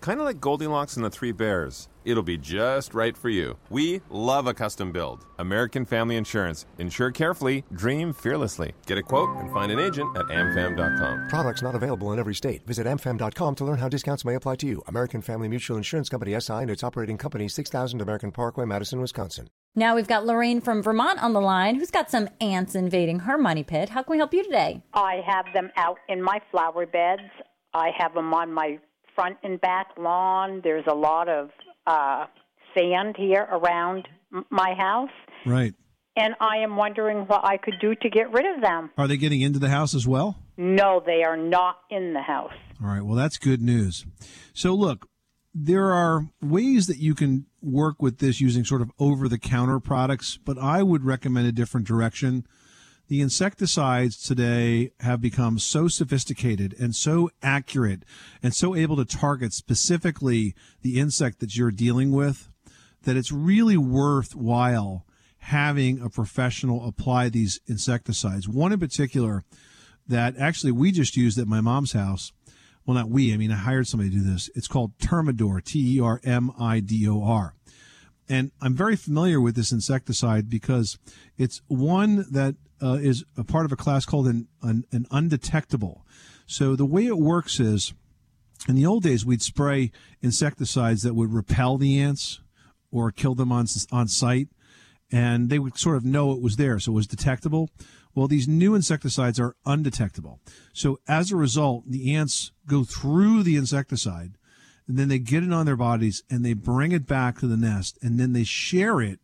Kind of like Goldilocks and the Three Bears. It'll be just right for you. We love a custom build. American Family Insurance. Insure carefully, dream fearlessly. Get a quote and find an agent at amfam.com. Products not available in every state. Visit amfam.com to learn how discounts may apply to you. American Family Mutual Insurance Company SI and its operating company 6000 American Parkway, Madison, Wisconsin. Now we've got Lorraine from Vermont on the line who's got some ants invading her money pit. How can we help you today? I have them out in my flower beds. I have them on my front and back lawn. There's a lot of uh, sand here around m- my house, Right. and I am wondering what I could do to get rid of them. Are they getting into the house as well? No, they are not in the house. All right. Well, that's good news. So, look, there are ways that you can work with this using sort of over the counter products, but I would recommend a different direction. The insecticides today have become so sophisticated and so accurate and so able to target specifically the insect that you're dealing with that it's really worthwhile having a professional apply these insecticides. One in particular that actually we just used at my mom's house. Well, not we, I mean, I hired somebody to do this. It's called Termidor, T E R M I D O R. And I'm very familiar with this insecticide because it's one that uh, is a part of a class called an, an, an undetectable. So the way it works is, in the old days, we'd spray insecticides that would repel the ants or kill them on on site, and they would sort of know it was there, so it was detectable. Well, these new insecticides are undetectable. So as a result, the ants go through the insecticide, and then they get it on their bodies, and they bring it back to the nest, and then they share it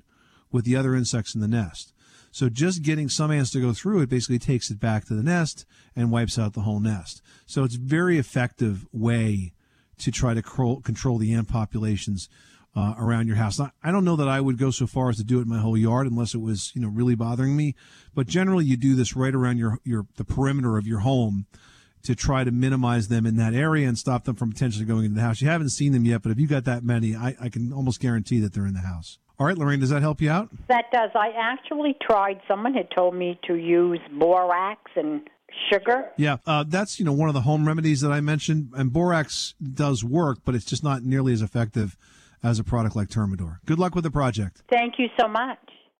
with the other insects in the nest. So just getting some ants to go through it basically takes it back to the nest and wipes out the whole nest. So it's a very effective way to try to control, the ant populations uh, around your house. Now, I don't know that I would go so far as to do it in my whole yard unless it was, you know, really bothering me. But generally, you do this right around your your the perimeter of your home to try to minimize them in that area and stop them from potentially going into the house. You haven't seen them yet, but if you got that many, I, I can almost guarantee that they're in the house. All right, Lorraine, does that help you out? That does. I actually tried. Someone had told me to use borax and sugar. Yeah, uh, that's you know one of the home remedies that I mentioned, and borax does work, but it's just not nearly as effective as a product like Termidor. Good luck with the project. Thank you so much.